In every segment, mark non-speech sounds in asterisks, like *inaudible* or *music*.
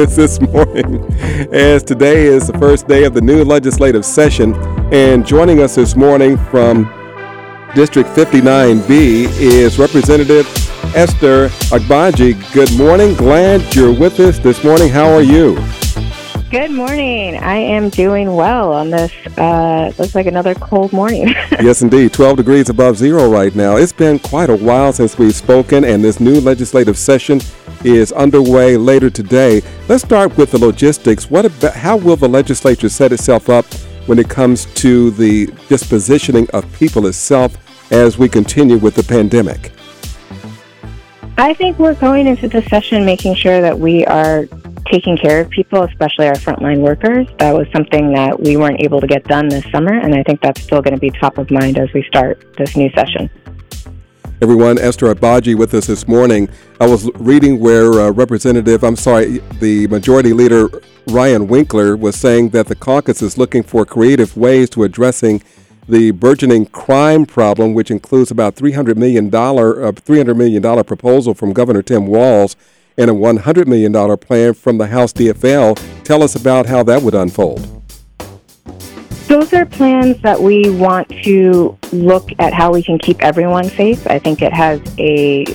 us this morning as today is the first day of the new legislative session. And joining us this morning from District 59B is Representative Esther Agbaji. Good morning. Glad you're with us this morning. How are you? Good morning. I am doing well on this. Uh, looks like another cold morning. *laughs* yes, indeed. 12 degrees above zero right now. It's been quite a while since we've spoken, and this new legislative session is underway later today. Let's start with the logistics. What about, how will the legislature set itself up when it comes to the dispositioning of people itself as we continue with the pandemic? I think we're going into the session making sure that we are taking care of people, especially our frontline workers. That was something that we weren't able to get done this summer, and I think that's still going to be top of mind as we start this new session. Everyone, Esther Agbaji with us this morning. I was reading where uh, Representative, I'm sorry, the Majority Leader Ryan Winkler was saying that the caucus is looking for creative ways to addressing the burgeoning crime problem, which includes about $300 million, uh, $300 million proposal from Governor Tim Walz and a $100 million plan from the House DFL. Tell us about how that would unfold. Those are plans that we want to look at how we can keep everyone safe. I think it has a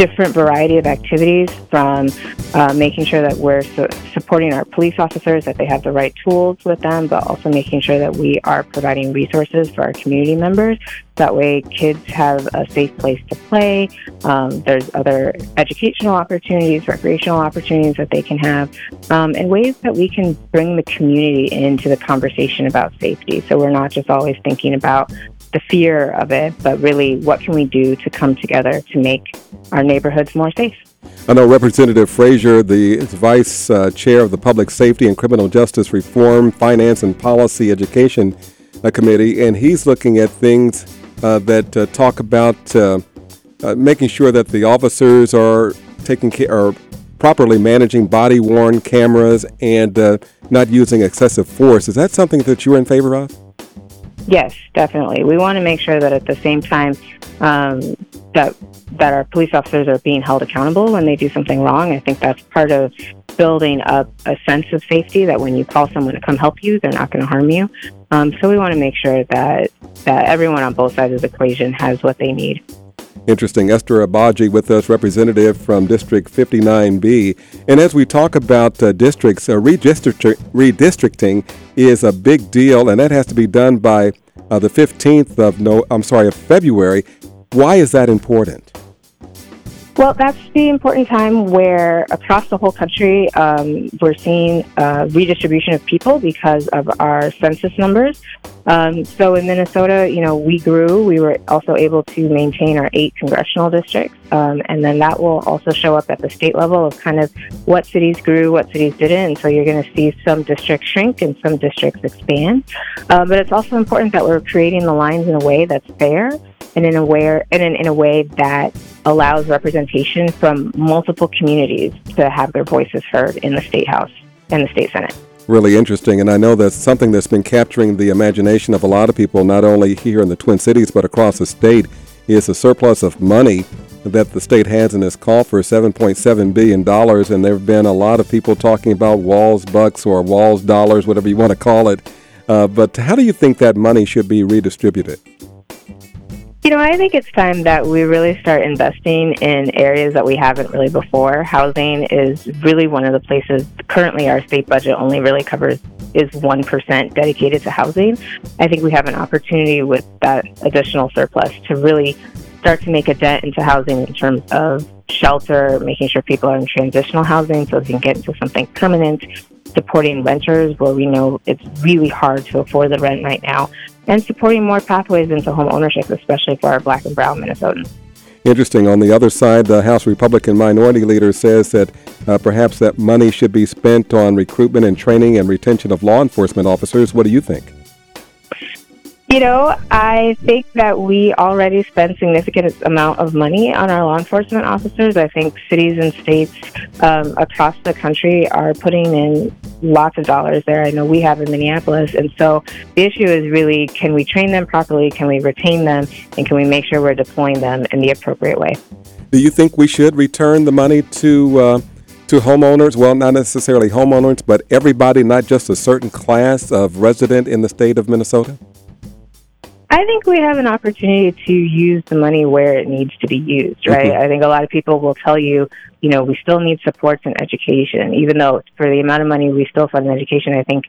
different variety of activities from uh, making sure that we're su- supporting our police officers, that they have the right tools with them, but also making sure that we are providing resources for our community members. That way, kids have a safe place to play. Um, there's other educational opportunities, recreational opportunities that they can have, um, and ways that we can bring the community into the conversation about safety. So we're not just always thinking about the fear of it, but really what can we do to come together to make our neighborhoods more safe? I know Representative Frazier, the vice uh, chair of the Public Safety and Criminal Justice Reform, Finance and Policy Education uh, Committee, and he's looking at things uh, that uh, talk about uh, uh, making sure that the officers are taking care, are properly managing body worn cameras and not using excessive force. Is that something that you're in favor of? Yes, definitely. We want to make sure that at the same time um, that that our police officers are being held accountable when they do something wrong. I think that's part of building up a sense of safety that when you call someone to come help you, they're not going to harm you. Um, so we want to make sure that that everyone on both sides of the equation has what they need. Interesting. Esther Agbaji with us, representative from District 59B. And as we talk about uh, districts, uh, redistricting, redistricting is a big deal, and that has to be done by uh, the 15th of no, I'm sorry, of February. Why is that important? Well, that's the important time where across the whole country um, we're seeing redistribution of people because of our census numbers. Um, so in Minnesota, you know, we grew. We were also able to maintain our eight congressional districts, um, and then that will also show up at the state level of kind of what cities grew, what cities didn't. And so you're going to see some districts shrink and some districts expand. Uh, but it's also important that we're creating the lines in a way that's fair and in a way and in, in a way that allows representation from multiple communities to have their voices heard in the state house and the state senate really interesting and i know that's something that's been capturing the imagination of a lot of people not only here in the twin cities but across the state is the surplus of money that the state has in its call for $7.7 billion. And there have been a lot of people talking about Walz bucks or Walz dollars, whatever you want to call it. Uh, but how do you think that money should be redistributed? You know, I think it's time that we really start investing in areas that we haven't really before. Housing is really one of the places currently our state budget only really covers is 1% dedicated to housing. I think we have an opportunity with that additional surplus to really start to make a dent into housing in terms of shelter, making sure people are in transitional housing so they can get into something permanent, supporting renters where we know it's really hard to afford the rent right now, and supporting more pathways into home ownership, especially for our black and brown Minnesotans. Interesting. On the other side, the House Republican minority leader says that uh, perhaps that money should be spent on recruitment and training and retention of law enforcement officers. What do you think? You know, I think that we already spend significant amount of money on our law enforcement officers. I think cities and states um, across the country are putting in lots of dollars there. I know we have in Minneapolis, and so the issue is really: can we train them properly? Can we retain them? And can we make sure we're deploying them in the appropriate way? Do you think we should return the money to uh, to homeowners? Well, not necessarily homeowners, but everybody, not just a certain class of resident in the state of Minnesota? I think we have an opportunity to use the money where it needs to be used, right? Mm-hmm. I think a lot of people will tell you, you know, we still need supports in education, even though for the amount of money we still fund in education, I think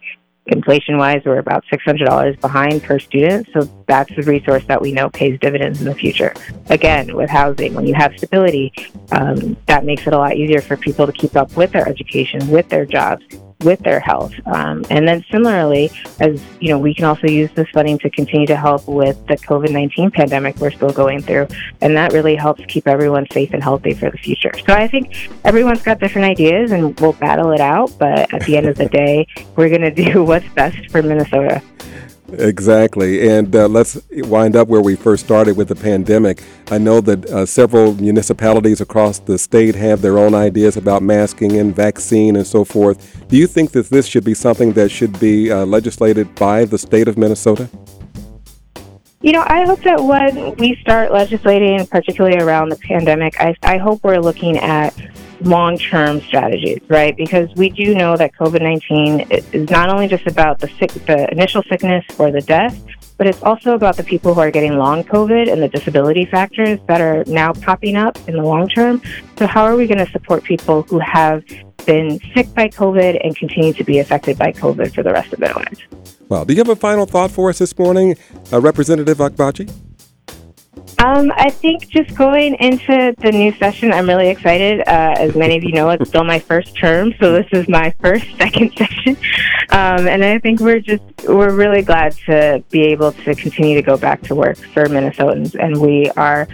inflation wise, we're about $600 behind per student. So that's the resource that we know pays dividends in the future. Again, with housing, when you have stability, um, that makes it a lot easier for people to keep up with their education, with their jobs, with their health. Um, and then similarly, as you know, we can also use this funding to continue to help with the COVID 19 pandemic we're still going through. And that really helps keep everyone safe and healthy for the future. So I think everyone's got different ideas and we'll battle it out. But at the end of the day, we're going *laughs* to do what's best for Minnesota. Exactly. And uh, let's wind up where we first started with the pandemic. I know that uh, several municipalities across the state have their own ideas about masking and vaccine and so forth. Do you think that this should be something that should be uh, legislated by the state of Minnesota? You know, I hope that when we start legislating, particularly around the pandemic, I, I hope we're looking at long term strategies, right? Because we do know that COVID 19 is not only just about the, sick, the initial sickness or the death, but it's also about the people who are getting long COVID and the disability factors that are now popping up in the long term. So, how are we going to support people who have been sick by COVID and continue to be affected by COVID for the rest of their lives? Well, do you have a final thought for us this morning, uh, Representative Agbaji? Um, I think just going into the new session, I'm really excited. Uh, as many of you know, it's still my first term, so this is my first *laughs* second session, um, and I think we're just we're really glad to be able to continue to go back to work for Minnesotans, and we are,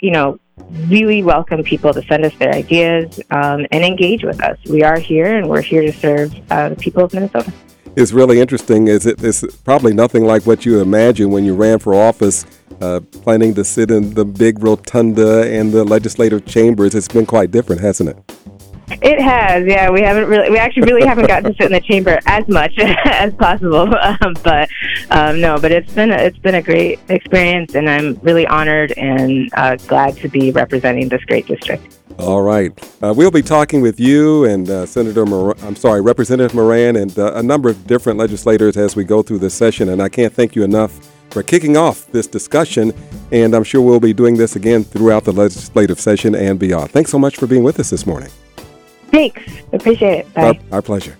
you know, really welcome people to send us their ideas um, and engage with us. We are here, and we're here to serve uh, the people of Minnesota. It's really interesting. Is it? It's probably nothing like what you imagine when you ran for office uh, planning to sit in the big rotunda and the legislative chambers. It's been quite different, hasn't it? It has, yeah. We haven't really, we actually really haven't gotten to sit in the chamber as much *laughs* as possible, um, but um, no. But it's been a, it's been a great experience, and I'm really honored and uh, glad to be representing this great district. All right, uh, we'll be talking with you and uh, Senator, Mor- I'm sorry, Representative Moran, and uh, a number of different legislators as we go through this session. And I can't thank you enough for kicking off this discussion. And I'm sure we'll be doing this again throughout the legislative session and beyond. Thanks so much for being with us this morning. Thanks. Appreciate it. Bye. Our, our pleasure.